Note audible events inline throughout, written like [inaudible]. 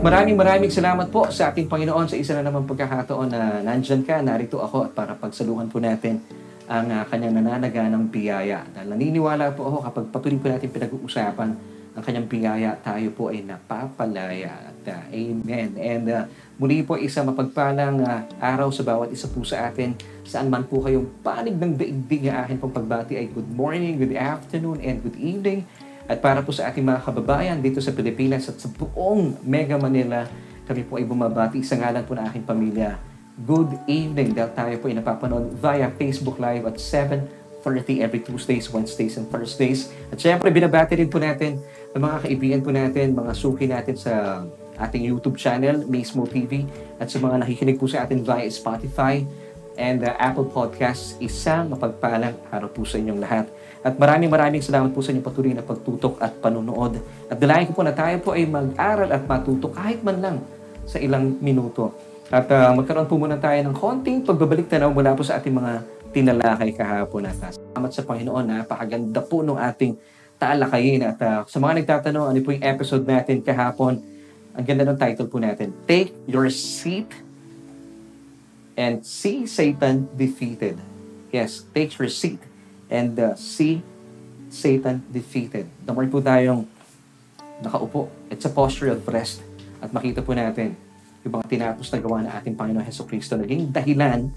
Maraming maraming salamat po sa ating Panginoon sa isa na naman pagkakataon na nandyan ka, narito ako at para pagsaluhan po natin ang uh, kanyang nananaganang biyaya. Dahil naniniwala po ako kapag patuloy po natin pinag-uusapan ang kanyang biyaya, tayo po ay napapalaya. At, uh, amen. And uh, muli po isa mapagpalang uh, araw sa bawat isa po sa atin. Saan man po kayong panig ng daigdig ng akin pagbati ay good morning, good afternoon, and good evening. At para po sa ating mga kababayan dito sa Pilipinas at sa buong Mega Manila, kami po ay bumabati sa ngalan po ng aking pamilya. Good evening dahil tayo po ay napapanood via Facebook Live at 7.30 every Tuesdays, Wednesdays, and Thursdays. At syempre, binabati rin po natin ang mga kaibigan po natin, mga suki natin sa ating YouTube channel, Mace TV, at sa mga nakikinig po sa atin via Spotify and uh, Apple Podcasts, isang mapagpalang araw po sa inyong lahat. At maraming maraming salamat po sa inyong patuloy na pagtutok at panunood. At dalayan ko po na tayo po ay mag-aral at matuto kahit man lang sa ilang minuto. At uh, magkaroon po muna tayo ng konting pagbabalik tanaw mula po sa ating mga tinalakay kahapon. At salamat sa Panginoon, napakaganda po ng ating taalakayin. At uh, sa mga nagtatanong, ano po yung episode natin kahapon, ang ganda ng title po natin, Take Your Seat and See Satan Defeated. Yes, take your seat and uh, see Satan defeated. More po tayong nakaupo, it's a posture of rest. At makita po natin yung mga tinapos na gawa ng ating Panginoon Heso Kristo naging dahilan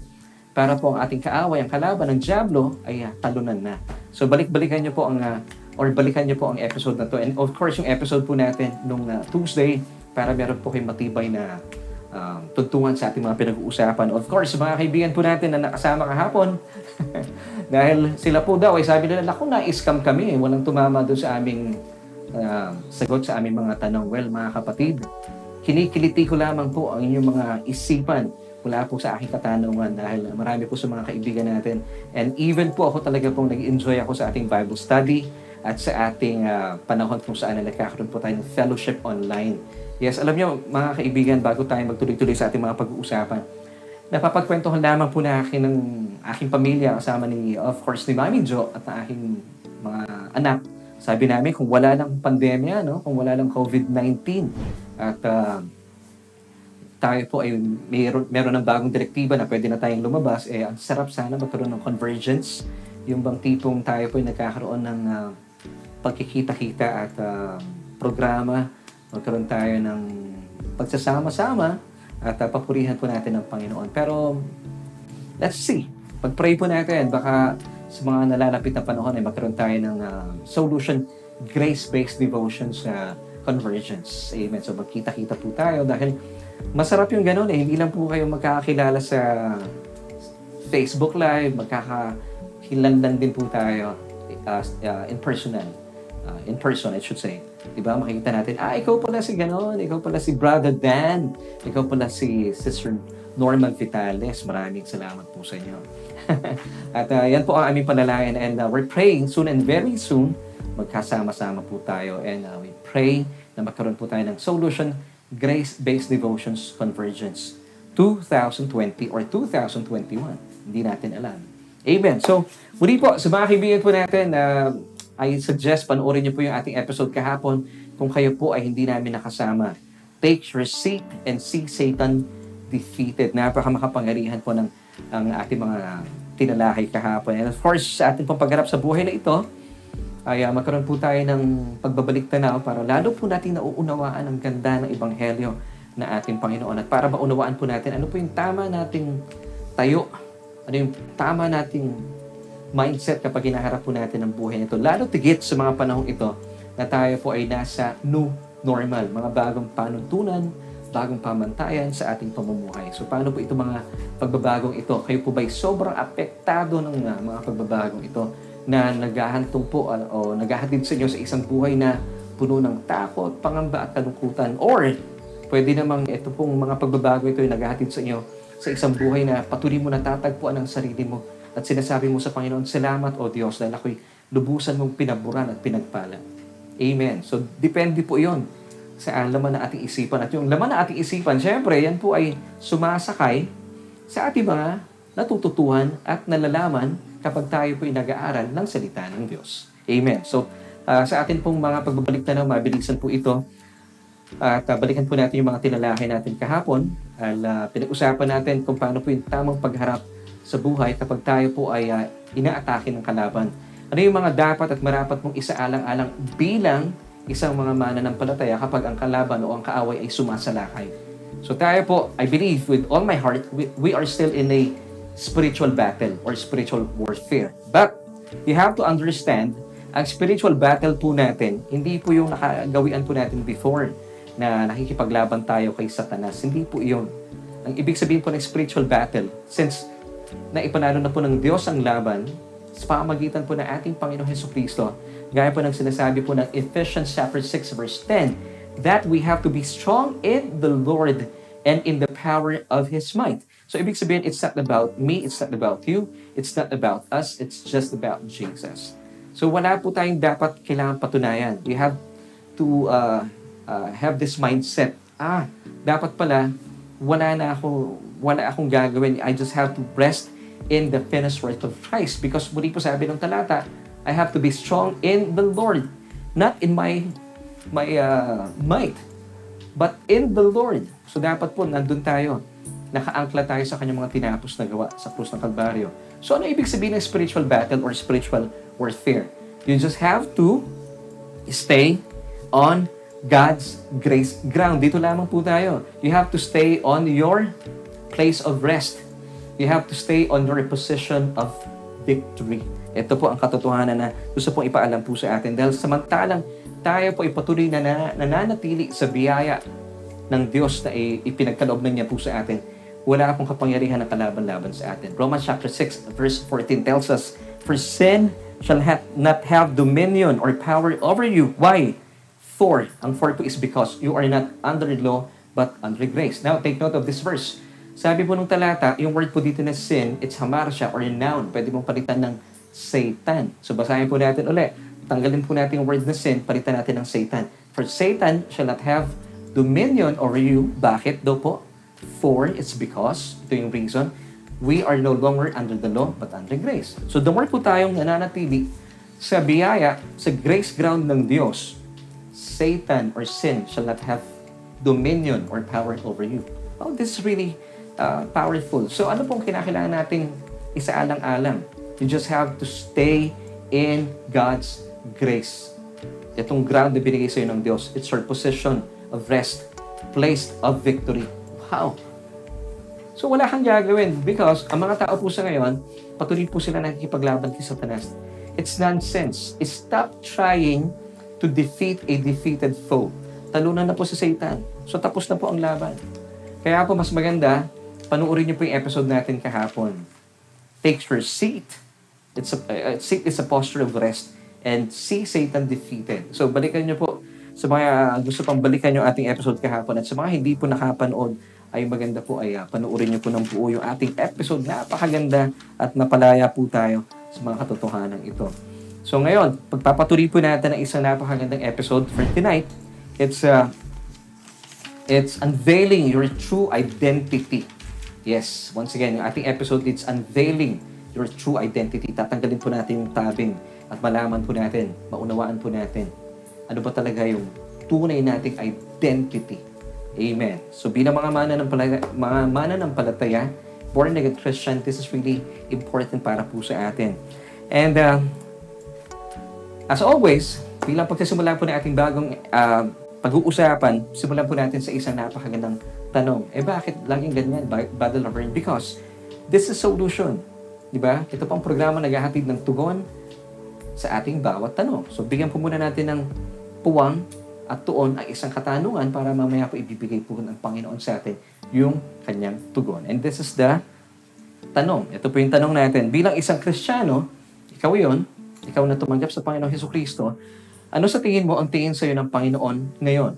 para po ang ating kaaway, ang kalaban ng Diablo ay uh, talunan na. So balik-balikan niyo po ang uh, or balikan niyo po ang episode na to. And of course, yung episode po natin nung uh, Tuesday, para meron po kayong matibay na um, tuntungan sa ating mga pinag-uusapan. Of course, mga kaibigan po natin na nakasama kahapon, [laughs] dahil sila po daw ay sabi nila, naku, na-scam kami. Walang tumama doon sa aming uh, sagot sa aming mga tanong. Well, mga kapatid, kinikiliti ko lamang po ang inyong mga isipan mula po sa aking katanungan dahil marami po sa mga kaibigan natin. And even po ako talaga pong nag-enjoy ako sa ating Bible study at sa ating uh, panahon kung saan na nagkakaroon po tayo ng fellowship online. Yes, alam niyo mga kaibigan, bago tayo magtuloy-tuloy sa ating mga pag-uusapan, napapagkwentuhan lamang po na akin ng aking pamilya kasama ni, of course, ni Mami Jo at ng aking mga anak. Sabi namin, kung wala lang pandemya, no? kung wala lang COVID-19, at uh, tayo po ay meron, meron ng bagong direktiba na pwede na tayong lumabas, eh, ang sarap sana magkaroon ng convergence. Yung bang tipong tayo po ay nagkakaroon ng uh, pagkikita-kita at uh, programa, magkaroon tayo ng pagsasama-sama at uh, papurihan po natin ang Panginoon. Pero, let's see. Pag-pray po natin, baka sa mga nalalapit na panahon ay magkaroon tayo ng uh, solution, grace-based devotion sa convergence. Amen. So, magkita-kita po tayo dahil masarap yung ganun eh. Hindi lang po kayo magkakakilala sa Facebook Live, magkakakilanlan din po tayo uh, uh, in personal uh, in person, I should say. Diba? Makikita natin, ah, ikaw pala si ganon, ikaw pala si Brother Dan, ikaw pala si Sister Norman Vitales. Maraming salamat po sa inyo. [laughs] At uh, yan po ang aming panalangin and uh, we're praying soon and very soon magkasama-sama po tayo and uh, we pray na magkaroon po tayo ng solution grace-based devotions convergence 2020 or 2021. Hindi natin alam. Amen. So, muli po, sa mga kaibigan po natin, uh, I suggest panoorin niyo po yung ating episode kahapon kung kayo po ay hindi namin nakasama. Take seat and see Satan defeated. Napaka makapangyarihan po ng ang ating mga tinalahay kahapon. And of course, sa ating pong pagharap sa buhay na ito, ay uh, magkaroon po tayo ng pagbabalik tanaw para lalo po natin nauunawaan ang ganda ng Ebanghelyo na ating Panginoon. At para maunawaan po natin ano po yung tama nating tayo, ano yung tama nating mindset kapag hinaharap po natin ang buhay nito. Lalo tigit sa mga panahong ito na tayo po ay nasa new normal, mga bagong panuntunan, bagong pamantayan sa ating pamumuhay. So paano po ito mga pagbabagong ito? Kayo po ba'y sobrang apektado ng uh, mga pagbabagong ito na naghahantong po uh, o naghahatid sa inyo sa isang buhay na puno ng takot, pangamba at kalungkutan? Or pwede namang ito pong mga pagbabago ito ay naghahatid sa inyo sa isang buhay na patuloy mo natatagpuan ang sarili mo at sinasabi mo sa Panginoon, Salamat o Diyos dahil ako'y lubusan mong pinaburan at pinagpala. Amen. So, depende po yon sa laman ng ating isipan. At yung laman ng ating isipan, syempre, yan po ay sumasakay sa ating mga natututuhan at nalalaman kapag tayo po ay nag-aaral ng salita ng Diyos. Amen. So, uh, sa atin pong mga pagbabalik na mabilisan po ito. At uh, balikan po natin yung mga tinalakay natin kahapon. Al, uh, pinag-usapan natin kung paano po yung tamang pagharap sa buhay kapag tayo po ay uh, inaatake ng kalaban. Ano yung mga dapat at marapat mong isaalang-alang bilang isang mga mananampalataya kapag ang kalaban o ang kaaway ay sumasalakay. So tayo po, I believe with all my heart, we, we are still in a spiritual battle or spiritual warfare. But you have to understand, ang spiritual battle po natin, hindi po yung nakagawian po natin before na nakikipaglaban tayo kay Satanas. Hindi po iyon. Ang ibig sabihin po ng spiritual battle, since na ipanalo na po ng Diyos ang laban sa pamagitan po ng ating Panginoong Heso Kristo, gaya po ng sinasabi po ng Ephesians chapter 6 verse 10, that we have to be strong in the Lord and in the power of His might. So, ibig sabihin, it's not about me, it's not about you, it's not about us, it's just about Jesus. So, wala po tayong dapat kailangan patunayan. We have to uh, uh, have this mindset. Ah, dapat pala, wala na ako, wala akong gagawin. I just have to rest in the finished work of Christ. Because muli po sabi ng talata, I have to be strong in the Lord, not in my my uh, might, but in the Lord. So dapat po nandun tayo. Nakaangkla tayo sa kanyang mga tinapos na gawa sa krus ng Kalbaryo. So ano ibig sabihin ng spiritual battle or spiritual warfare? You just have to stay on God's grace ground. Dito lamang po tayo. You have to stay on your place of rest. You have to stay on your position of victory. Ito po ang katotohanan na gusto pong ipaalam po sa atin. Dahil samantalang tayo po ipatuloy na, na nananatili sa biyaya ng Diyos na ipinagkaloob na niya po sa atin, wala akong kapangyarihan na kalaban-laban sa atin. Romans chapter 6 verse 14 tells us, For sin shall have, not have dominion or power over you. Why? For, ang for po is because you are not under law, but under grace. Now, take note of this verse. Sabi po nung talata, yung word po dito na sin, it's hamarsha or noun. Pwede mong palitan ng Satan. So, basahin po natin ulit. Tanggalin po natin yung word na sin, palitan natin ng Satan. For Satan shall not have dominion over you. Bakit daw po? For, it's because, ito yung reason, we are no longer under the law, but under grace. So, the more po tayong nananatili sa biyaya, sa grace ground ng Diyos, Satan or sin shall not have dominion or power over you. Oh, this is really uh, powerful. So ano pong kinakailangan nating isaalang-alang? You just have to stay in God's grace. Itong ground na binigay sa'yo ng Diyos, it's your position of rest, place of victory. Wow! So wala kang gagawin because ang mga tao po sa ngayon, patuloy po sila nakikipaglaban kay Satanas. It's nonsense. Stop trying to defeat a defeated foe. Talunan na po si Satan. So tapos na po ang laban. Kaya po mas maganda, panuorin niyo po yung episode natin kahapon. Take your seat. It's a, uh, seat is a posture of rest and see Satan defeated. So balikan niyo po sa mga gusto pang balikan yung ating episode kahapon at sa mga hindi po nakapanood ay maganda po ay uh, panuorin niyo po ng buo yung ating episode. Napakaganda at napalaya po tayo sa mga katotohanan ito. So ngayon, pagpapatuloy po natin ang isang napakagandang episode for tonight. It's uh, it's unveiling your true identity. Yes, once again, yung ating episode, it's unveiling your true identity. Tatanggalin po natin yung tabing at malaman po natin, maunawaan po natin, ano ba talaga yung tunay nating identity. Amen. So bilang mga mananampalataya, mga mananampalataya, born again Christian, this is really important para po sa atin. And uh, As always, bilang pagsisimula po ng ating bagong uh, pag-uusapan, simulan po natin sa isang napakagandang tanong. Eh bakit laging ganyan, Battle of Rain? Because this is solution. Di ba? Ito pang programa naghahatid ng tugon sa ating bawat tanong. So bigyan po muna natin ng puwang at tuon ay isang katanungan para mamaya po ibibigay po ng Panginoon sa atin yung kanyang tugon. And this is the tanong. Ito po yung tanong natin. Bilang isang Kristiyano, ikaw yon ikaw na tumanggap sa Panginoong Heso Kristo, ano sa tingin mo ang tingin sa iyo ng Panginoon ngayon?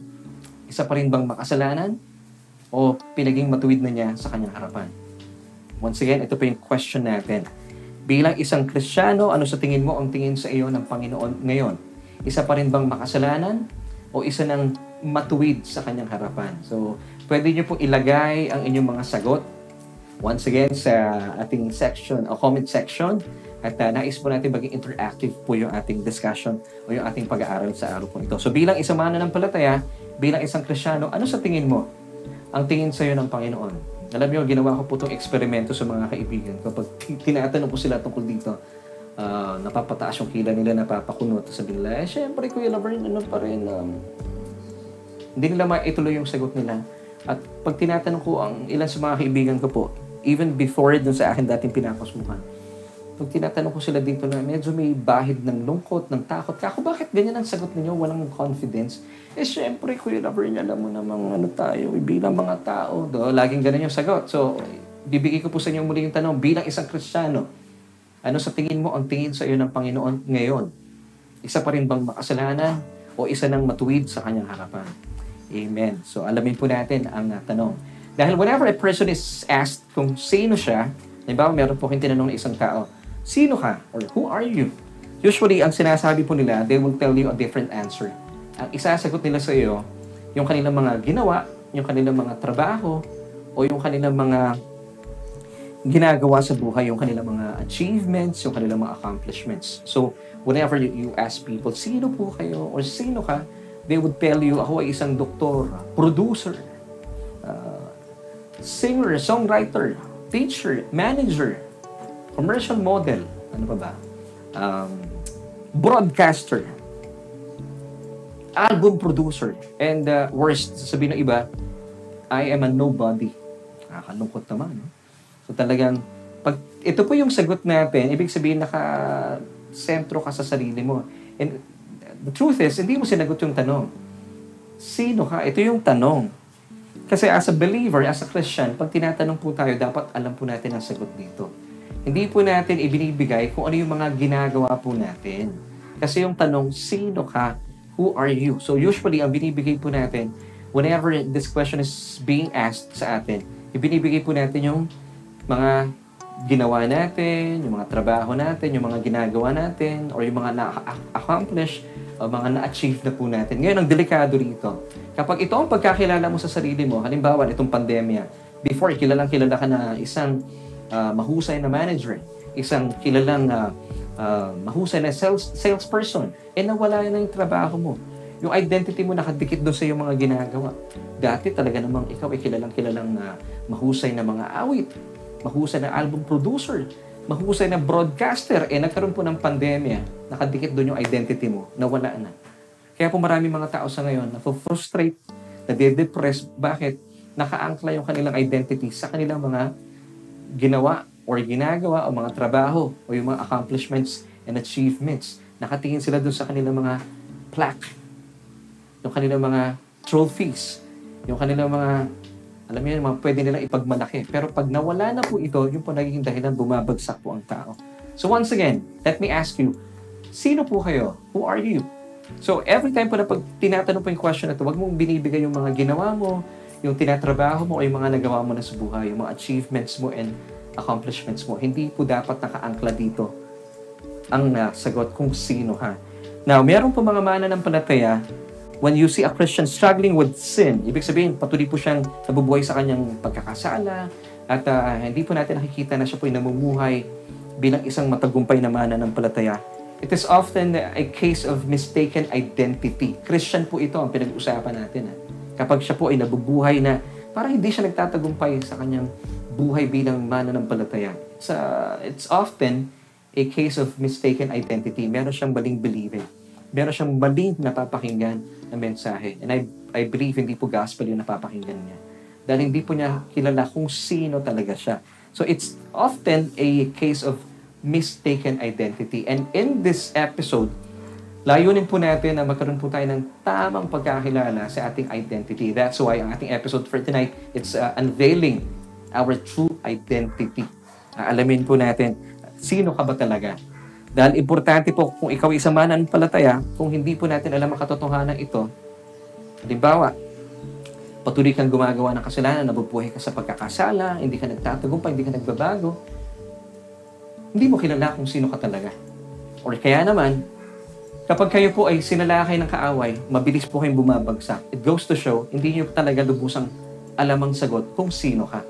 Isa pa rin bang makasalanan? O pinaging matuwid na niya sa kanyang harapan? Once again, ito pa yung question natin. Bilang isang Kristiyano, ano sa tingin mo ang tingin sa iyo ng Panginoon ngayon? Isa pa rin bang makasalanan? O isa nang matuwid sa kanyang harapan? So, pwede niyo po ilagay ang inyong mga sagot once again sa ating section o comment section At uh, nais po natin maging interactive po yung ating discussion o yung ating pag-aaral sa araw po ito. So bilang isang mananampalataya, bilang isang Krisyano, ano sa tingin mo ang tingin sa iyo ng Panginoon? Alam niyo, ginawa ko po itong eksperimento sa mga kaibigan. Kapag tinatanong ko sila tungkol dito, uh, napapataas yung kila nila, napapakunot. Sabi nila, eh, syempre, Kuya Laverne, ano pa rin, um, hindi nila maituloy yung sagot nila. At pag tinatanong ko ang ilan sa mga kaibigan ko po, even before dun sa akin dating pinapasukan, pag tinatanong ko sila dito na medyo may bahid ng lungkot, ng takot, kako bakit ganyan ang sagot ninyo, walang confidence? Eh syempre, Kuya Laverne, alam mo namang ano tayo, eh, bilang mga tao, do, laging ganun yung sagot. So, bibigay ko po sa inyo muli yung tanong, bilang isang Kristiyano, ano sa tingin mo ang tingin sa iyo ng Panginoon ngayon? Isa pa rin bang makasalanan o isa nang matuwid sa kanyang harapan? Amen. So, alamin po natin ang uh, tanong. Dahil whenever a person is asked kung sino siya, halimbawa meron po kayong tinanong ng isang tao, Sino ka? Or who are you? Usually, ang sinasabi po nila, they will tell you a different answer. Ang isasagot nila sa iyo, yung kanilang mga ginawa, yung kanilang mga trabaho, o yung kanilang mga ginagawa sa buhay, yung kanilang mga achievements, yung kanilang mga accomplishments. So, whenever you, you ask people, sino po kayo or sino ka, they would tell you, ako ay isang doktor, producer, uh, singer, songwriter, teacher, manager, commercial model, ano pa ba? Um, broadcaster, album producer, and uh, worst, sasabihin ng iba, I am a nobody. Nakakalungkot naman. No? So talagang, pag, ito po yung sagot natin, ibig sabihin naka sentro ka sa sarili mo. And the truth is, hindi mo sinagot yung tanong. Sino ka? Ito yung tanong. Kasi as a believer, as a Christian, pag tinatanong po tayo, dapat alam po natin ang sagot dito. Hindi po natin ibinibigay kung ano yung mga ginagawa po natin. Kasi yung tanong, sino ka? Who are you? So usually, ang binibigay po natin, whenever this question is being asked sa atin, ibinibigay po natin yung mga ginawa natin, yung mga trabaho natin, yung mga ginagawa natin, or yung mga na-accomplish, o mga na-achieve na po natin. Ngayon, ang delikado rito. Kapag ito ang pagkakilala mo sa sarili mo, halimbawa, itong pandemya, before, kilalang kilala ka na isang uh, mahusay na manager, isang kilalang uh, uh, mahusay na sales, salesperson, eh nawala na yung trabaho mo. Yung identity mo nakadikit doon sa iyong mga ginagawa. Dati talaga namang ikaw ay kilalang kilalang uh, mahusay na mga awit, mahusay na album producer, mahusay na broadcaster, eh nagkaroon po ng pandemya, nakadikit doon yung identity mo, nawala na. Kaya po marami mga tao sa ngayon na frustrate, na de-depress. Bakit? Nakaangkla yung kanilang identity sa kanilang mga ginawa or ginagawa o mga trabaho o yung mga accomplishments and achievements. Nakatingin sila doon sa kanilang mga plaque, yung kanilang mga trophies, yung kanilang mga, alam mo yun, mga pwede nilang ipagmalaki. Pero pag nawala na po ito, yung po nagiging dahilan, bumabagsak po ang tao. So once again, let me ask you, sino po kayo? Who are you? So every time po na pag tinatanong po yung question na ito, huwag mong binibigay yung mga ginawa mo, yung tinatrabaho mo o yung mga nagawa mo na sa buhay, yung mga achievements mo and accomplishments mo. Hindi po dapat nakaangkla dito ang nasagot kung sino ha. Now, meron po mga mana ng panataya when you see a Christian struggling with sin, ibig sabihin, patuloy po siyang nabubuhay sa kanyang pagkakasala at uh, hindi po natin nakikita na siya po ay namumuhay bilang isang matagumpay na mana ng palataya. It is often a case of mistaken identity. Christian po ito ang pinag-usapan natin. Ha? Kapag siya po ay nabubuhay na parang hindi siya nagtatagumpay sa kanyang buhay bilang mananampalataya. It's, uh, it's often a case of mistaken identity. Meron siyang maling believing. Meron siyang maling napapakinggan na mensahe. And I, I believe hindi po gospel yung napapakinggan niya. Dahil hindi po niya kilala kung sino talaga siya. So it's often a case of mistaken identity. And in this episode, Layunin po natin na magkaroon po tayo ng tamang pagkakilala sa ating identity. That's why ang ating episode for tonight, it's uh, unveiling our true identity. Uh, alamin po natin, sino ka ba talaga? Dahil importante po kung ikaw isang mananampalataya, kung hindi po natin alam ang katotohanan ito, halimbawa, patuloy kang gumagawa ng kasalanan, nabubuhay ka sa pagkakasala, hindi ka nagtatagumpay, hindi ka nagbabago, hindi mo kilala kung sino ka talaga. Or kaya naman, Kapag kayo po ay sinalakay ng kaaway, mabilis po kayong bumabagsak. It goes to show, hindi niyo talaga lubusang alamang sagot kung sino ka.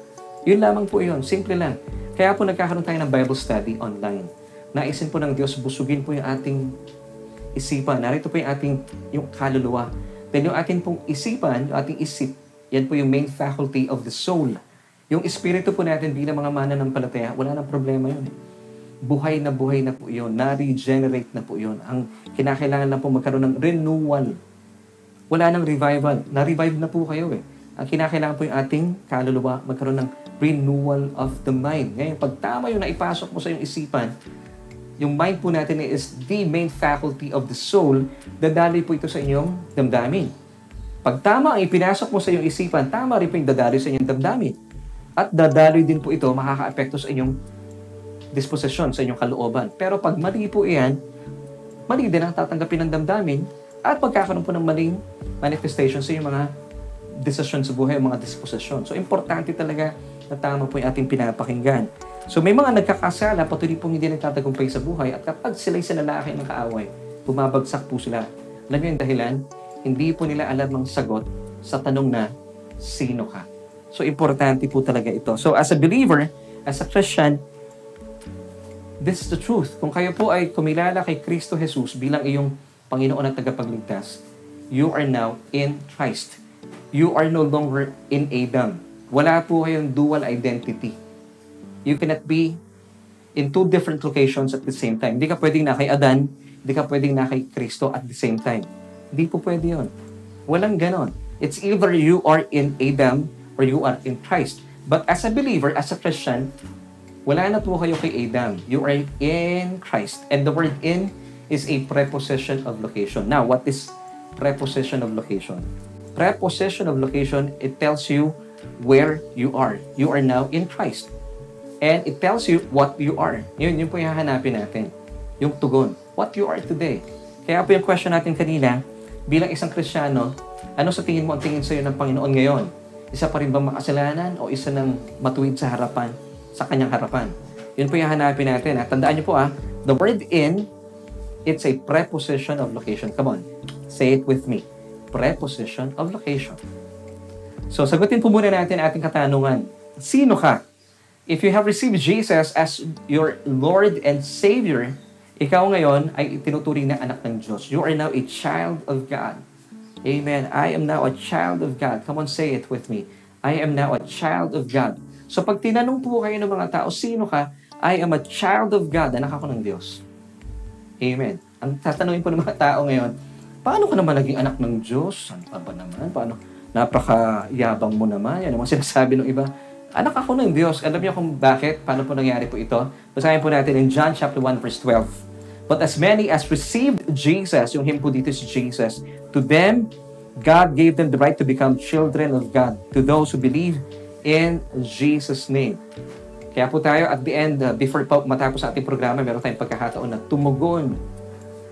Yun lamang po yun. Simple lang. Kaya po nagkakaroon tayo ng Bible study online. naisin po ng Diyos, busugin po yung ating isipan. Narito po yung ating yung kaluluwa. Then yung ating pong isipan, yung ating isip, yan po yung main faculty of the soul. Yung espiritu po natin bilang mga mananampalataya, wala nang problema yun. Buhay na buhay na po yun. Na-regenerate na po yun. Ang kinakailangan na po magkaroon ng renewal. Wala nang revival. Na-revive na po kayo eh. Ang kinakailangan po yung ating kaluluwa, magkaroon ng renewal of the mind. Ngayon, pag tama yung naipasok mo sa iyong isipan, yung mind po natin is the main faculty of the soul, dadali po ito sa inyong damdamin. Pag tama ang ipinasok mo sa iyong isipan, tama rin po yung dadali sa inyong damdamin. At dadaloy din po ito, makaka-apekto sa inyong disposisyon, sa inyong kalooban. Pero pag mali po iyan, mali din ang tatanggapin ng damdamin at magkakaroon po ng maling manifestation sa inyong mga desisyon sa buhay, mga disposisyon. So, importante talaga na tama po yung ating pinapakinggan. So, may mga nagkakasala, patuloy pong hindi nagtatagumpay sa buhay at kapag sila'y sinalaki ng kaaway, bumabagsak po sila. Alam niyo yung dahilan? Hindi po nila alam ang sagot sa tanong na, sino ka? So, importante po talaga ito. So, as a believer, as a Christian, this is the truth. Kung kayo po ay kumilala kay Kristo Jesus bilang iyong Panginoon at tagapagligtas, you are now in Christ. You are no longer in Adam. Wala po kayong dual identity. You cannot be in two different locations at the same time. Hindi ka pwedeng na kay Adan, hindi ka pwedeng na kay Kristo at the same time. Hindi po pwede yun. Walang ganon. It's either you are in Adam or you are in Christ. But as a believer, as a Christian, wala na po kayo kay Adam. You are in Christ. And the word in is a preposition of location. Now, what is preposition of location? Preposition of location, it tells you where you are. You are now in Christ. And it tells you what you are. Yun, yun po yung hahanapin natin. Yung tugon. What you are today. Kaya po yung question natin kanina, bilang isang Kristiyano, ano sa tingin mo ang tingin sa iyo ng Panginoon ngayon? Isa pa rin ba makasalanan o isa ng matuwid sa harapan, sa kanyang harapan? Yun po yung hanapin natin. At tandaan niyo po ah, the word in, it's a preposition of location. Come on, say it with me. Preposition of location. So, sagutin po muna natin ating katanungan. Sino ka? If you have received Jesus as your Lord and Savior, ikaw ngayon ay tinuturing na anak ng Diyos. You are now a child of God. Amen. I am now a child of God. Come on, say it with me. I am now a child of God. So pag tinanong po kayo ng mga tao, sino ka? I am a child of God. Anak ako ng Diyos. Amen. Ang tatanungin po ng mga tao ngayon, paano ka naman naging anak ng Diyos? Ano pa ba naman? Paano? Napakayabang mo naman. Yan ang mga [laughs] sinasabi ng iba. Anak ako ng Diyos. Alam niyo kung bakit? Paano po nangyari po ito? Basahin po natin in John chapter 1 verse 12. But as many as received Jesus, yung him po dito si Jesus, to them, God gave them the right to become children of God, to those who believe in Jesus' name. Kaya po tayo at the end, uh, before pa matapos sa ating programa, meron tayong pagkakataon na tumugon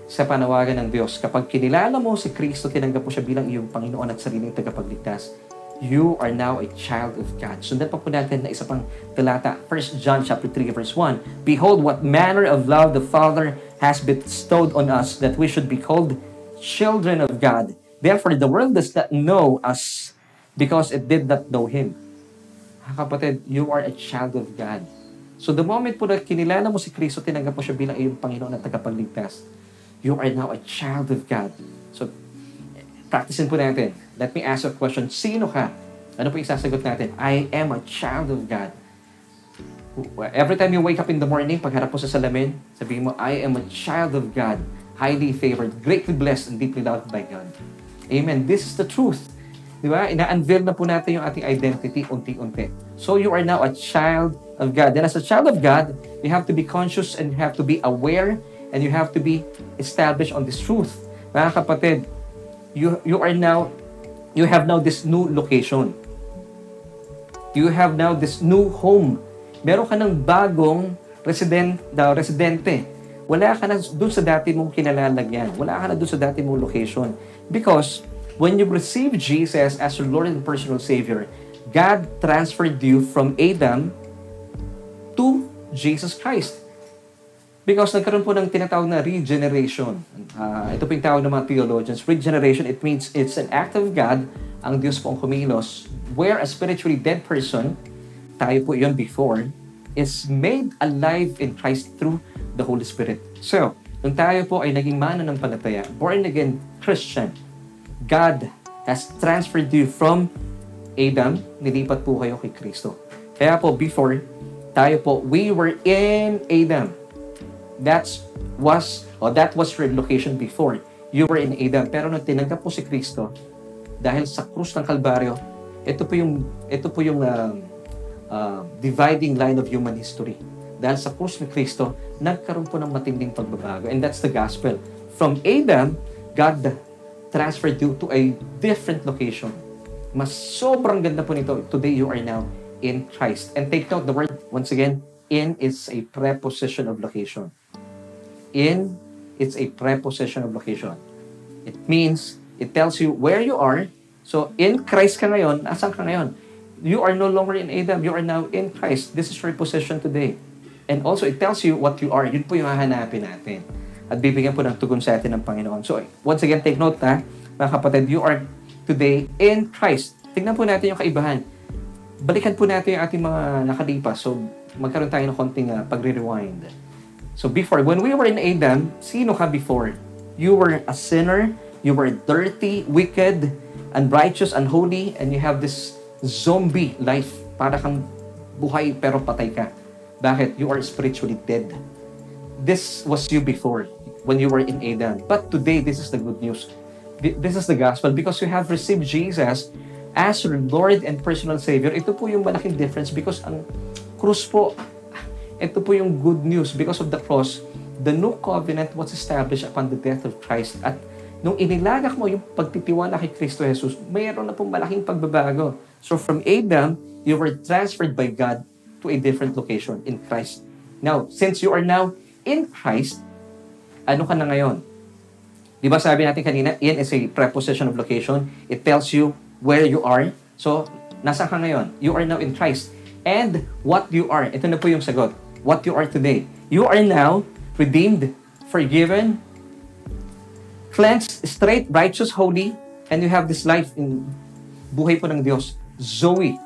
sa panawagan ng Diyos. Kapag kinilala mo si Kristo, tinanggap mo siya bilang iyong Panginoon at sariling tagapagligtas, you are now a child of God. Sundan pa po natin na isa pang talata, 1 John chapter 3 verse 1. Behold what manner of love the Father has bestowed on us that we should be called children of God. Therefore, the world does not know us because it did not know Him. Kapatid, you are a child of God. So the moment po na kinilala mo si Kristo, tinanggap mo siya bilang iyong Panginoon at tagapagligtas, you are now a child of God. So, practicein po natin. Let me ask a question. Sino ka? Ano po isasagot natin? I am a child of God. Every time you wake up in the morning, pagharap mo sa salamin, sabihin mo, I am a child of God, highly favored, greatly blessed, and deeply loved by God. Amen. This is the truth. Di ba? Ina-unveil na po natin yung ating identity unti-unti. So you are now a child of God. And as a child of God, you have to be conscious and you have to be aware and you have to be established on this truth. Mga kapatid, you, you are now, you have now this new location. You have now this new home meron ka ng bagong resident, daw, residente. Wala ka na doon sa dati mong kinalalagyan. Wala ka na doon sa dati mong location. Because when you receive Jesus as your Lord and personal Savior, God transferred you from Adam to Jesus Christ. Because nagkaroon po ng tinatawag na regeneration. Uh, ito po yung tawag ng mga theologians. Regeneration, it means it's an act of God, ang Diyos po ang kumilos, where a spiritually dead person tayo po yon before, is made alive in Christ through the Holy Spirit. So, nung tayo po ay naging mananampalataya, born again Christian, God has transferred you from Adam, nilipat po kayo kay Kristo. Kaya po, before, tayo po, we were in Adam. That's was, or that was your location before. You were in Adam. Pero nung tinanggap po si Kristo, dahil sa krus ng Kalbaryo, ito po yung, ito po yung uh, uh, dividing line of human history. Dahil sa krus ni Kristo, nagkaroon po ng matinding pagbabago. And that's the gospel. From Adam, God transferred you to a different location. Mas sobrang ganda po nito. Today, you are now in Christ. And take note, the word, once again, in is a preposition of location. In, it's a preposition of location. It means, it tells you where you are. So, in Christ ka ngayon, asan ka ngayon? You are no longer in Adam, you are now in Christ. This is your position today. And also, it tells you what you are. Yun po yung hahanapin natin. At bibigyan po ng tugon sa atin ng Panginoon. So, once again, take note ha, mga kapatid, you are today in Christ. Tingnan po natin yung kaibahan. Balikan po natin yung ating mga nakalipas. So, magkaroon tayo ng konting uh, pagre-rewind. So, before, when we were in Adam, sino ka before? You were a sinner, you were dirty, wicked, unrighteous, unholy, and you have this zombie life. Para kang buhay pero patay ka. Bakit? You are spiritually dead. This was you before, when you were in Adam. But today, this is the good news. This is the gospel because you have received Jesus as your Lord and personal Savior. Ito po yung malaking difference because ang krus po, ito po yung good news because of the cross. The new covenant was established upon the death of Christ. At nung inilagak mo yung pagtitiwala kay Kristo Jesus, mayroon na pong malaking pagbabago. So from Adam, you were transferred by God to a different location in Christ. Now, since you are now in Christ, ano ka na ngayon? Di ba sabi natin kanina, in is a preposition of location. It tells you where you are. So, nasa ka ngayon? You are now in Christ. And what you are, ito na po yung sagot. What you are today. You are now redeemed, forgiven, cleansed, straight, righteous, holy, and you have this life in buhay po ng Diyos. Zoe,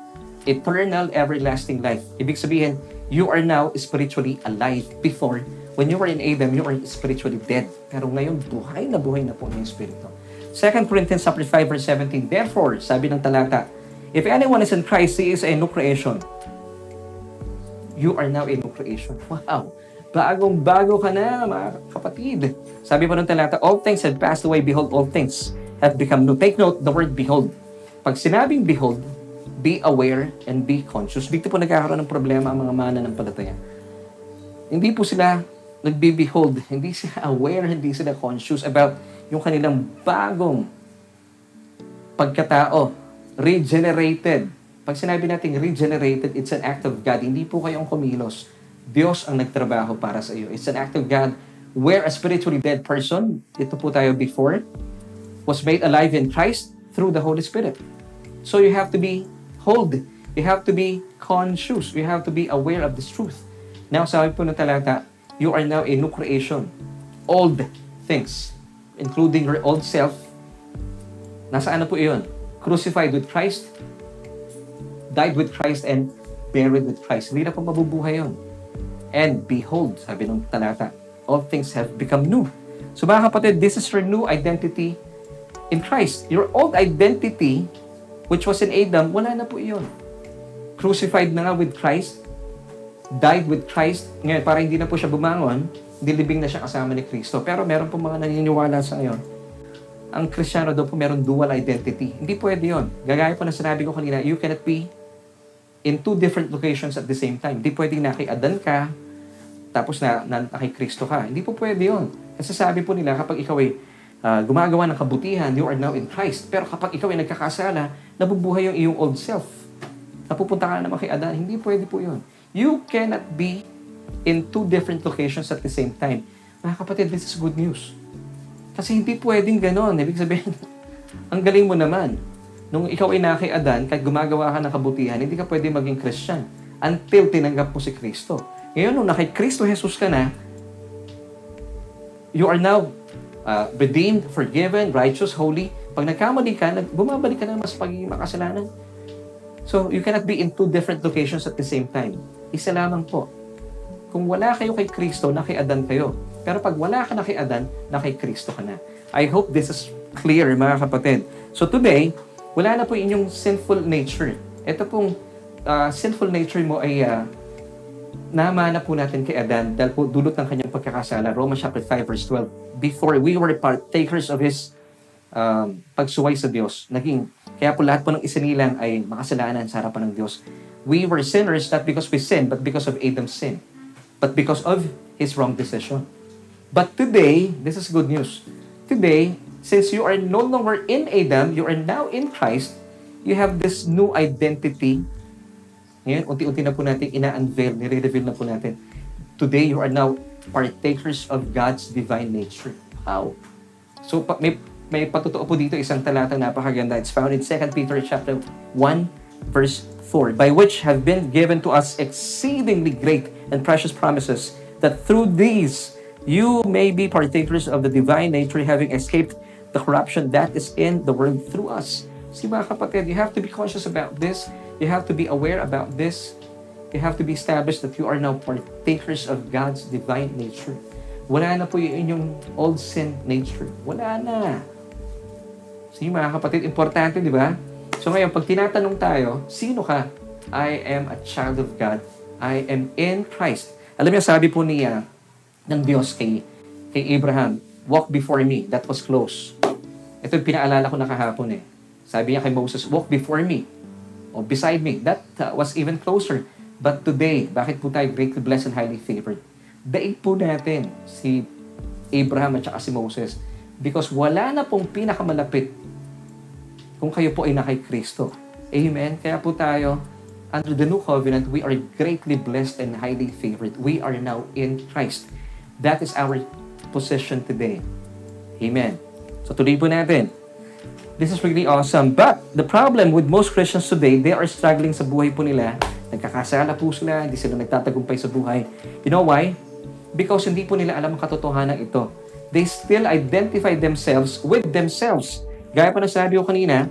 eternal, everlasting life. Ibig sabihin, you are now spiritually alive. Before, when you were in Adam, you are spiritually dead. Pero ngayon, buhay na buhay na po ng Espiritu. 2 Corinthians 5 verse 17, Therefore, sabi ng talata, If anyone is in Christ, he is a new creation you are now a new creation. Wow! Bagong-bago ka na, mga kapatid. Sabi pa ng talata, all things have passed away, behold, all things have become new. Take note, the word behold. Pag sinabing behold, be aware and be conscious. Dito po nagkakaroon ng problema ang mga mana ng palataya. Hindi po sila nagbe-behold, hindi sila [laughs] aware, hindi sila conscious about yung kanilang bagong pagkatao, regenerated, pag sinabi natin regenerated, it's an act of God. Hindi po kayong kumilos. Diyos ang nagtrabaho para sa iyo. It's an act of God where a spiritually dead person, ito po tayo before, was made alive in Christ through the Holy Spirit. So you have to be hold. You have to be conscious. You have to be aware of this truth. Now, sabi po ng talata, you are now a new creation. Old things, including your old self, nasa ano po iyon? Crucified with Christ, died with Christ and buried with Christ. Hindi na po mabubuhay yon. And behold, sabi ng talata, all things have become new. So mga kapatid, this is your new identity in Christ. Your old identity, which was in Adam, wala na po iyon. Crucified na nga with Christ, died with Christ. Ngayon, para hindi na po siya bumangon, dilibing na siya kasama ni Kristo. Pero meron po mga naniniwala sa ngayon. Ang Kristiyano daw po meron dual identity. Hindi pwede yon. Gagaya po na sinabi ko kanina, you cannot be in two different locations at the same time. Hindi pwedeng na kay Adan ka, tapos na, na, na kay Kristo ka. Hindi po pwede yun. Kasi sabi po nila, kapag ikaw ay uh, gumagawa ng kabutihan, you are now in Christ. Pero kapag ikaw ay nagkakasala, nabubuhay yung iyong old self. Napupunta ka na naman kay Adan. Hindi pwede po yun. You cannot be in two different locations at the same time. Mga kapatid, this is good news. Kasi hindi pwedeng ganon. Ibig sabihin, [laughs] ang galing mo naman. Nung ikaw ay nakiadan, kahit gumagawa ka ng kabutihan, hindi ka pwede maging Christian until tinanggap mo si Kristo. Ngayon, nung nakay Kristo Jesus ka na, you are now uh, redeemed, forgiven, righteous, holy. Pag nagkamali ka, bumabalik ka na mas pagiging makasalanan. So, you cannot be in two different locations at the same time. Isa lamang po. Kung wala kayo kay Kristo, na kay Adan kayo. Pero pag wala ka na kay Adan, na kay Kristo ka na. I hope this is clear, mga kapatid. So today, wala na po inyong sinful nature. Ito pong uh, sinful nature mo ay uh, namana po natin kay Adan dahil po dulot ng kanyang pagkakasala. Romans chapter 5 verse 12. Before we were partakers of His um, pagsuway sa Diyos, naging, kaya po lahat po ng isinilang ay makasalanan sa harapan ng Diyos. We were sinners not because we sinned, but because of Adam's sin. But because of his wrong decision. But today, this is good news. Today, since you are no longer in Adam, you are now in Christ, you have this new identity ngayon, unti-unti na po natin ina-unveil, nire-reveal na po natin. Today, you are now partakers of God's divine nature. Wow! So, may, may patutuo po dito isang talatang napakaganda. It's found in 2 Peter chapter 1, verse 4, by which have been given to us exceedingly great and precious promises, that through these you may be partakers of the divine nature, having escaped the corruption that is in the world through us. See mga kapatid, you have to be conscious about this You have to be aware about this. You have to be established that you are now partakers of God's divine nature. Wala na po yung inyong old sin nature. Wala na. Sige mga kapatid, importante, di ba? So ngayon, pag tinatanong tayo, sino ka? I am a child of God. I am in Christ. Alam niyo, sabi po niya ng Diyos kay, kay Abraham, walk before me. That was close. Ito yung pinaalala ko na kahapon eh. Sabi niya kay Moses, walk before me o beside me. That uh, was even closer. But today, bakit po tayo greatly blessed and highly favored? Daig po natin si Abraham at saka si Moses. Because wala na pong pinakamalapit kung kayo po ay na kay Kristo. Amen? Kaya po tayo, under the new covenant, we are greatly blessed and highly favored. We are now in Christ. That is our position today. Amen. So tuloy po natin. This is really awesome. But the problem with most Christians today, they are struggling sa buhay po nila. Nagkakasala po sila, hindi sila nagtatagumpay sa buhay. You know why? Because hindi po nila alam ang katotohanan ito. They still identify themselves with themselves. Gaya pa na sabi ko kanina,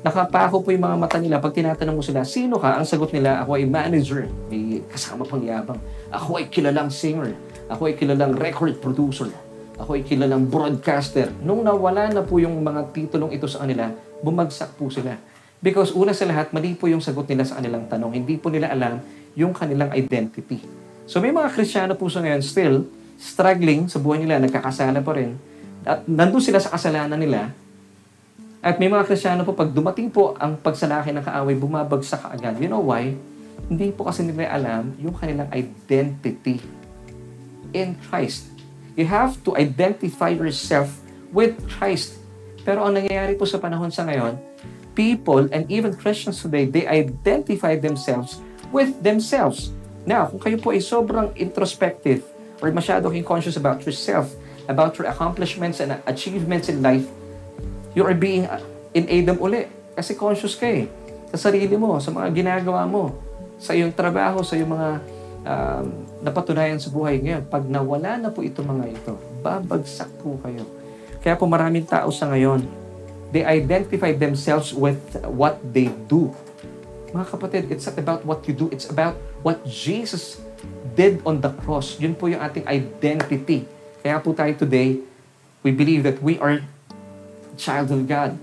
nakapako po yung mga mata nila pag tinatanong mo sila, sino ka? Ang sagot nila, ako ay manager, may kasama pang yabang. Ako ay kilalang singer. Ako ay kilalang record producer ako ay kilalang broadcaster. Nung nawala na po yung mga titulong ito sa kanila, bumagsak po sila. Because una sa lahat, mali po yung sagot nila sa kanilang tanong. Hindi po nila alam yung kanilang identity. So may mga Kristiyano po sa ngayon still struggling sa buhay nila, nagkakasala pa rin. At nandun sila sa kasalanan nila. At may mga Kristiyano po, pag dumating po ang pagsalaki ng kaaway, bumabagsak agad. You know why? Hindi po kasi nila alam yung kanilang identity in Christ. You have to identify yourself with Christ. Pero ang nangyayari po sa panahon sa ngayon, people and even Christians today, they identify themselves with themselves. Now, kung kayo po ay sobrang introspective or masyado kayong conscious about yourself, about your accomplishments and achievements in life, you are being in Adam uli. Kasi conscious ka eh. Sa sarili mo, sa mga ginagawa mo, sa iyong trabaho, sa iyong mga um, napatunayan sa buhay ngayon, pag nawala na po ito mga ito, babagsak po kayo. Kaya po maraming tao sa ngayon, they identify themselves with what they do. Mga kapatid, it's not about what you do, it's about what Jesus did on the cross. Yun po yung ating identity. Kaya po tayo today, we believe that we are child of God.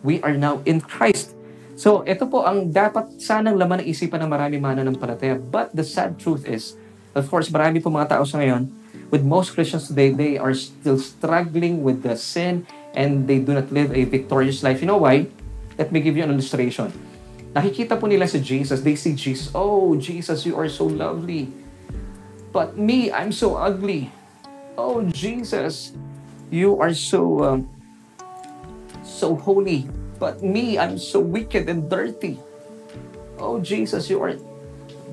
We are now in Christ. So, ito po ang dapat sanang laman ng isipan ng marami mananampalataya. But the sad truth is, of course, marami po mga tao sa ngayon, with most Christians today, they are still struggling with the sin and they do not live a victorious life. You know why? Let me give you an illustration. Nakikita po nila si Jesus. They see Jesus. Oh, Jesus, you are so lovely. But me, I'm so ugly. Oh, Jesus, you are so um, so holy. But me, I'm so wicked and dirty. Oh, Jesus, you are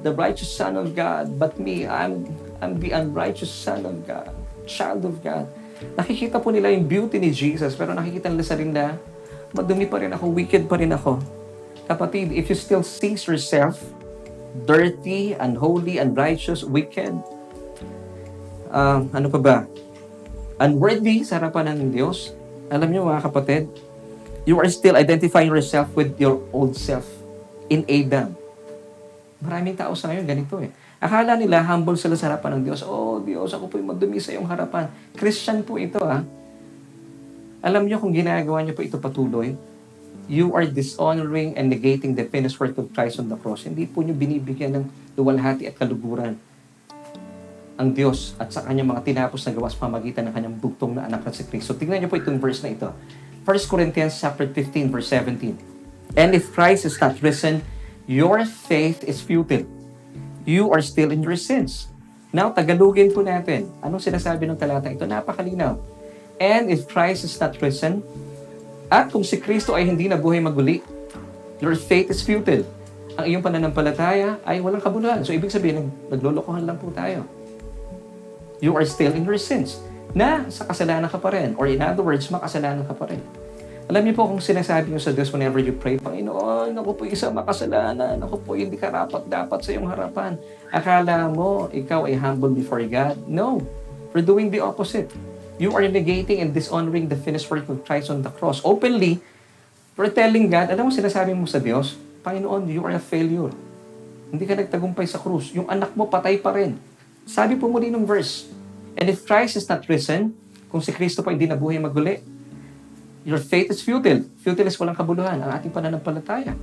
the righteous Son of God. But me, I'm, I'm the unrighteous Son of God, child of God. Nakikita po nila yung beauty ni Jesus, pero nakikita nila sa rin na, madumi pa rin ako, wicked pa rin ako. Kapatid, if you still see yourself dirty, unholy, unrighteous, wicked, uh, ano pa ba? Unworthy sa harapan ng Diyos, alam niyo mga kapatid, you are still identifying yourself with your old self in Adam. Maraming tao sa ngayon ganito eh. Akala nila humble sila sa harapan ng Diyos. Oh, Diyos, ako po yung madumi sa iyong harapan. Christian po ito, ah. Alam niyo kung ginagawa niyo po ito patuloy, you are dishonoring and negating the finished work of Christ on the cross. Hindi po niyo binibigyan ng luwalhati at kaluguran ang Diyos at sa kanyang mga tinapos na gawas pamagitan ng kanyang bugtong na anak na si Kristo. Tingnan niyo po itong verse na ito. 1 Corinthians chapter 15 verse 17. And if Christ is not risen, your faith is futile. You are still in your sins. Now, tagalugin po natin. Anong sinasabi ng talata ito? Napakalinaw. And if Christ is not risen, at kung si Kristo ay hindi nabuhay maguli, your faith is futile. Ang iyong pananampalataya ay walang kabuluhan. So, ibig sabihin, naglolokohan lang po tayo you are still in your sins na sa kasalanan ka pa rin. Or in other words, makasalanan ka pa rin. Alam niyo po kung sinasabi niyo sa Diyos whenever you pray, Panginoon, ako po isa makasalanan, ako po hindi karapat dapat sa iyong harapan. Akala mo, ikaw ay humble before God? No. We're doing the opposite. You are negating and dishonoring the finished work of Christ on the cross. Openly, we're telling God, alam mo sinasabi mo sa Diyos, Panginoon, you are a failure. Hindi ka nagtagumpay sa krus. Yung anak mo, patay pa rin. Sabi po muli ng verse, And if Christ is not risen, kung si Kristo pa hindi nabuhay maguli, your faith is futile. Futile is walang kabuluhan, ang ating pananampalataya.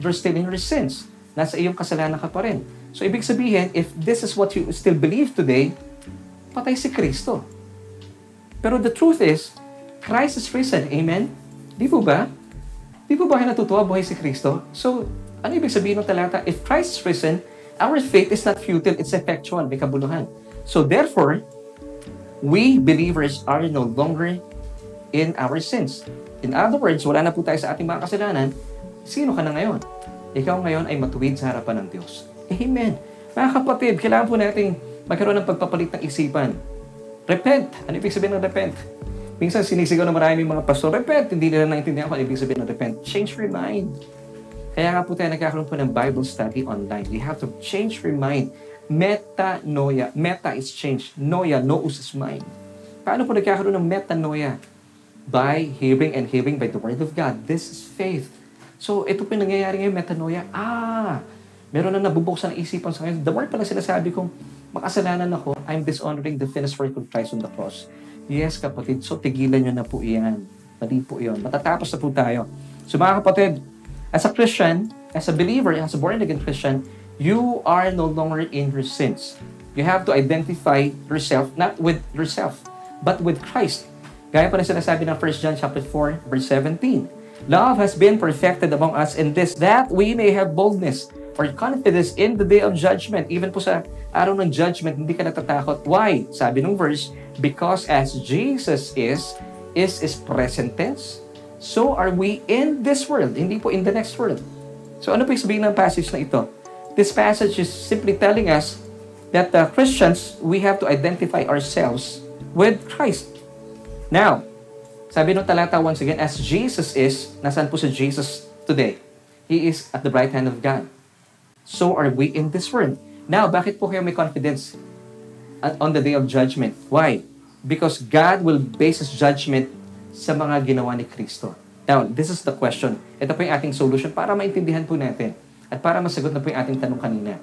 You're still in your sins. Nasa iyong kasalanan ka pa rin. So, ibig sabihin, if this is what you still believe today, patay si Kristo. Pero the truth is, Christ is risen. Amen? Di po ba? Di po ba kayo natutuwa buhay si Kristo? So, ano ibig sabihin ng talata? If Christ is risen, Our faith is not futile, it's effectual, may kabuluhan. So therefore, we believers are no longer in our sins. In other words, wala na po tayo sa ating mga kasalanan. Sino ka na ngayon? Ikaw ngayon ay matuwid sa harapan ng Diyos. Amen. Mga kapatid, kailangan po natin magkaroon ng pagpapalit ng isipan. Repent. Ano ibig sabihin ng repent? Minsan sinisigaw na maraming mga pastor, repent. Hindi nila naintindihan kung ano ibig sabihin ng repent. Change your mind. Kaya nga po tayo nagkakaroon po ng Bible study online. We have to change your mind. Metanoia. Meta is change. Noia, nous is mind. Paano po nagkakaroon ng metanoia? By hearing and hearing by the Word of God. This is faith. So, ito po yung nangyayari ngayon, metanoia. Ah, meron na nabubuksan ang isipan sa ngayon. The word pala sinasabi kong, makasalanan ako, I'm dishonoring the finished work of Christ on the cross. Yes, kapatid. So, tigilan nyo na po iyan. Mali po iyon. Matatapos na po tayo. So, mga kapatid, As a Christian, as a believer, as a born-again Christian, you are no longer in your sins. You have to identify yourself, not with yourself, but with Christ. Gaya pa rin sinasabi ng 1 John chapter 4, verse 17. Love has been perfected among us in this, that we may have boldness or confidence in the day of judgment. Even po sa araw ng judgment, hindi ka natatakot. Why? Sabi ng verse, because as Jesus is, is is present tense so are we in this world, hindi po in the next world. So ano po yung sabihin ng passage na ito? This passage is simply telling us that uh, Christians, we have to identify ourselves with Christ. Now, sabi ng talata once again, as Jesus is, nasan po si Jesus today? He is at the right hand of God. So are we in this world. Now, bakit po kayo may confidence on the day of judgment? Why? Because God will base His judgment sa mga ginawa ni Kristo. Now, this is the question. Ito po yung ating solution para maintindihan po natin at para masagot na po yung ating tanong kanina.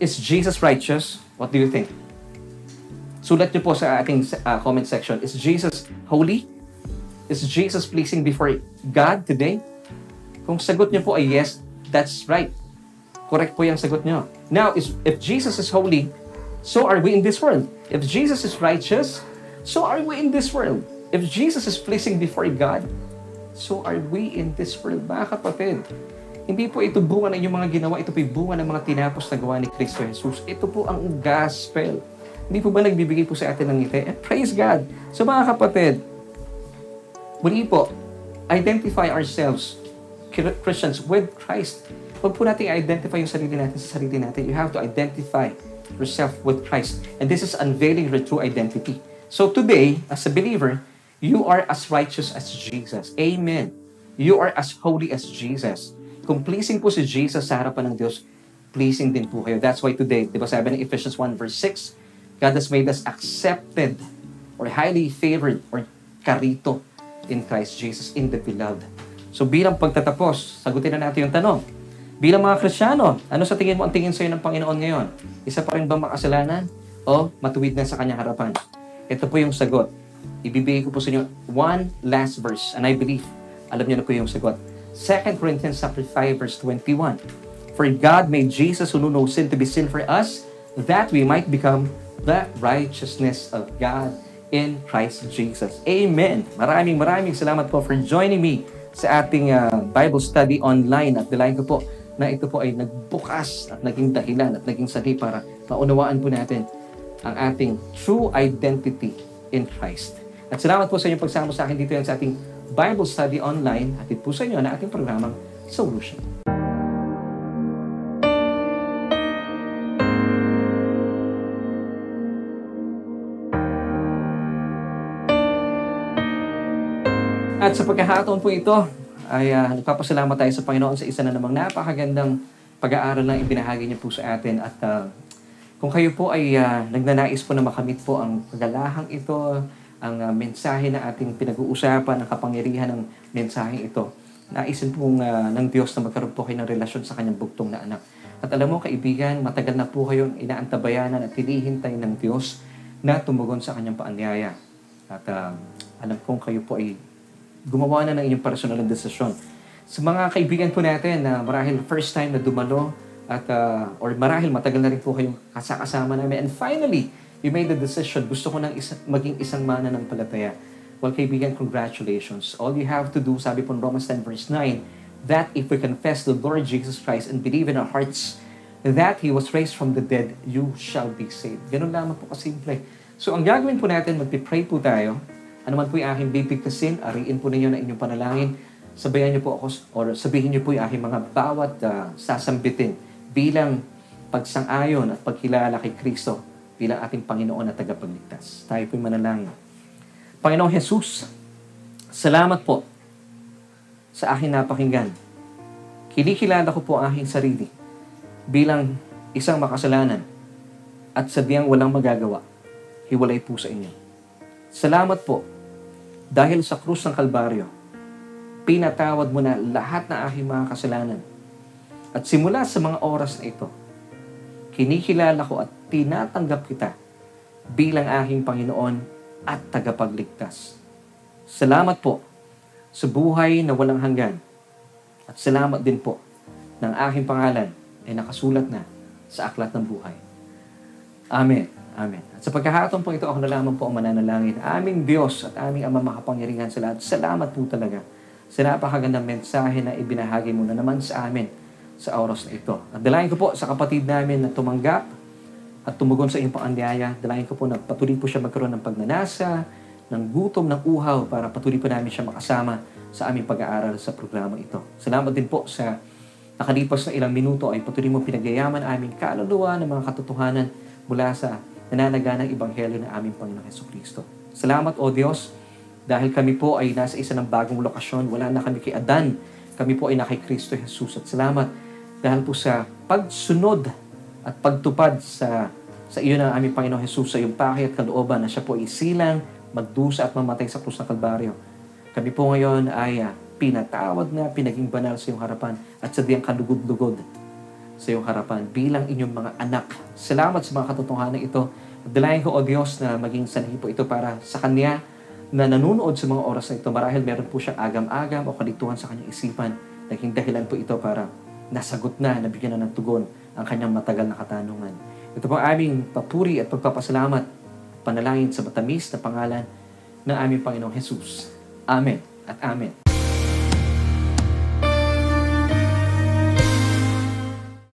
Is Jesus righteous? What do you think? Sulat niyo po sa ating uh, comment section. Is Jesus holy? Is Jesus pleasing before God today? Kung sagot niyo po ay yes, that's right. Correct po yung sagot niyo. Now, is, if Jesus is holy, so are we in this world. If Jesus is righteous, so are we in this world. If Jesus is pleasing before God, so are we in this world, mga kapatid. Hindi po ito bunga ng inyong mga ginawa, ito po bunga ng mga tinapos na gawa ni Kristo Jesus. Ito po ang gospel. Hindi po ba nagbibigay po sa atin ng ngiti? And praise God. So mga kapatid, muli po, identify ourselves, Christians, with Christ. Huwag po natin identify yung sarili natin sa sarili natin. You have to identify yourself with Christ. And this is unveiling your true identity. So today, as a believer, You are as righteous as Jesus. Amen. You are as holy as Jesus. Kung pleasing po si Jesus sa harapan ng Diyos, pleasing din po kayo. That's why today, di ba sabi ng Ephesians 1 verse 6, God has made us accepted or highly favored or karito in Christ Jesus in the beloved. So bilang pagtatapos, sagutin na natin yung tanong. Bilang mga Kristiyano, ano sa tingin mo ang tingin sa'yo ng Panginoon ngayon? Isa pa rin ba makasalanan? O matuwid na sa kanyang harapan? Ito po yung sagot. Ibibigay ko po sa inyo one last verse. And I believe, alam niyo na po yung sagot. 2 Corinthians chapter 5 verse 21. For God made Jesus who knew no sin to be sin for us, that we might become the righteousness of God in Christ Jesus. Amen. Maraming maraming salamat po for joining me sa ating uh, Bible study online. At dalayan ko po na ito po ay nagbukas at naging dahilan at naging sali para maunawaan po natin ang ating true identity in Christ. At salamat po sa inyong pagsama sa akin dito yan sa ating Bible study online. Hatid po sa inyo na ating programang Solution. At sa pagkakataon po ito, ay uh, nagpapasalamat tayo sa Panginoon sa isa na namang napakagandang pag-aaral na ibinahagi niya po sa atin. At uh, kung kayo po ay uh, nagnanais po na makamit po ang pagalahang ito, ang uh, mensahe na ating pinag-uusapan, ang kapangyarihan ng mensaheng ito, naisin pong uh, ng Diyos na magkaroon po kayo ng relasyon sa kanyang bugtong na anak. At alam mo, kaibigan, matagal na po kayong inaantabayanan at hinihintay ng Diyos na tumugon sa kanyang paanyaya. At uh, alam kong kayo po ay gumawa na ng inyong personal na desisyon. Sa mga kaibigan po natin na marahil first time na dumalo at uh, or marahil matagal na rin po kayong kasakasama namin and finally, you made the decision, gusto ko nang isa, maging isang mana ng palataya. Well, kaibigan, congratulations. All you have to do, sabi po Romans 10 verse 9, that if we confess the Lord Jesus Christ and believe in our hearts that He was raised from the dead, you shall be saved. Ganun lamang po kasimple. So, ang gagawin po natin, magpipray po tayo ano man po yung aking bibigkasin, ariin po ninyo na inyong panalangin. Sabayan niyo po ako, or sabihin niyo po yung aking mga bawat uh, sasambitin bilang pagsang-ayon at pagkilala kay Kristo bilang ating Panginoon at tagapagligtas. Tayo po'y manalangin. Panginoong Jesus, salamat po sa aking napakinggan. Kinikilala ko po ang aking sarili bilang isang makasalanan at sabiang walang magagawa. Hiwalay po sa inyo. Salamat po dahil sa krus ng Kalbaryo, pinatawad mo na lahat na aking mga kasalanan. At simula sa mga oras na ito, kinikilala ko at tinatanggap kita bilang aking Panginoon at tagapagligtas. Salamat po sa buhay na walang hanggan. At salamat din po ng aking pangalan ay nakasulat na sa aklat ng buhay. Amen. Amen. At sa pagkakataon po ito, ako na lamang po ang mananalangin. Aming Diyos at aming Ama makapangyarihan sa lahat. Salamat po talaga sa napakagandang mensahe na ibinahagi mo na naman sa amin sa oras na ito. At dalayan ko po sa kapatid namin na tumanggap at tumugon sa iyong pangandiyaya. Dalayan ko po na patuloy po siya magkaroon ng pagnanasa, ng gutom, ng uhaw para patuloy po namin siya makasama sa aming pag-aaral sa programa ito. Salamat din po sa nakalipas na ilang minuto ay patuloy mo pinagayaman aming kaluluwa ng mga katotohanan mula sa nananaganang Ebanghelyo ng aming Panginoong Heso Kristo. Salamat, O Diyos, dahil kami po ay nasa isa ng bagong lokasyon. Wala na kami kay Adan. Kami po ay na kay Kristo Jesus. At salamat dahil po sa pagsunod at pagtupad sa sa iyo ng aming Panginoong Jesus sa iyong paki at kalooban na siya po isilang, magdusa at mamatay sa krus ng Kalbaryo. Kami po ngayon ay uh, pinatawad na, pinaging banal sa iyong harapan at sa diyang kalugod-lugod sa iyong harapan bilang inyong mga anak. Salamat sa mga katotohanan ito. Dalayan ko, O Diyos, na maging sanhi po ito para sa Kanya na nanunood sa mga oras na ito. Marahil meron po siyang agam-agam o kalituhan sa kanyang isipan. Naging dahilan po ito para nasagot na, nabigyan na ng tugon ang kanyang matagal na katanungan. Ito po aming papuri at pagpapasalamat panalangin sa matamis na pangalan ng aming Panginoong Jesus. Amen at Amen.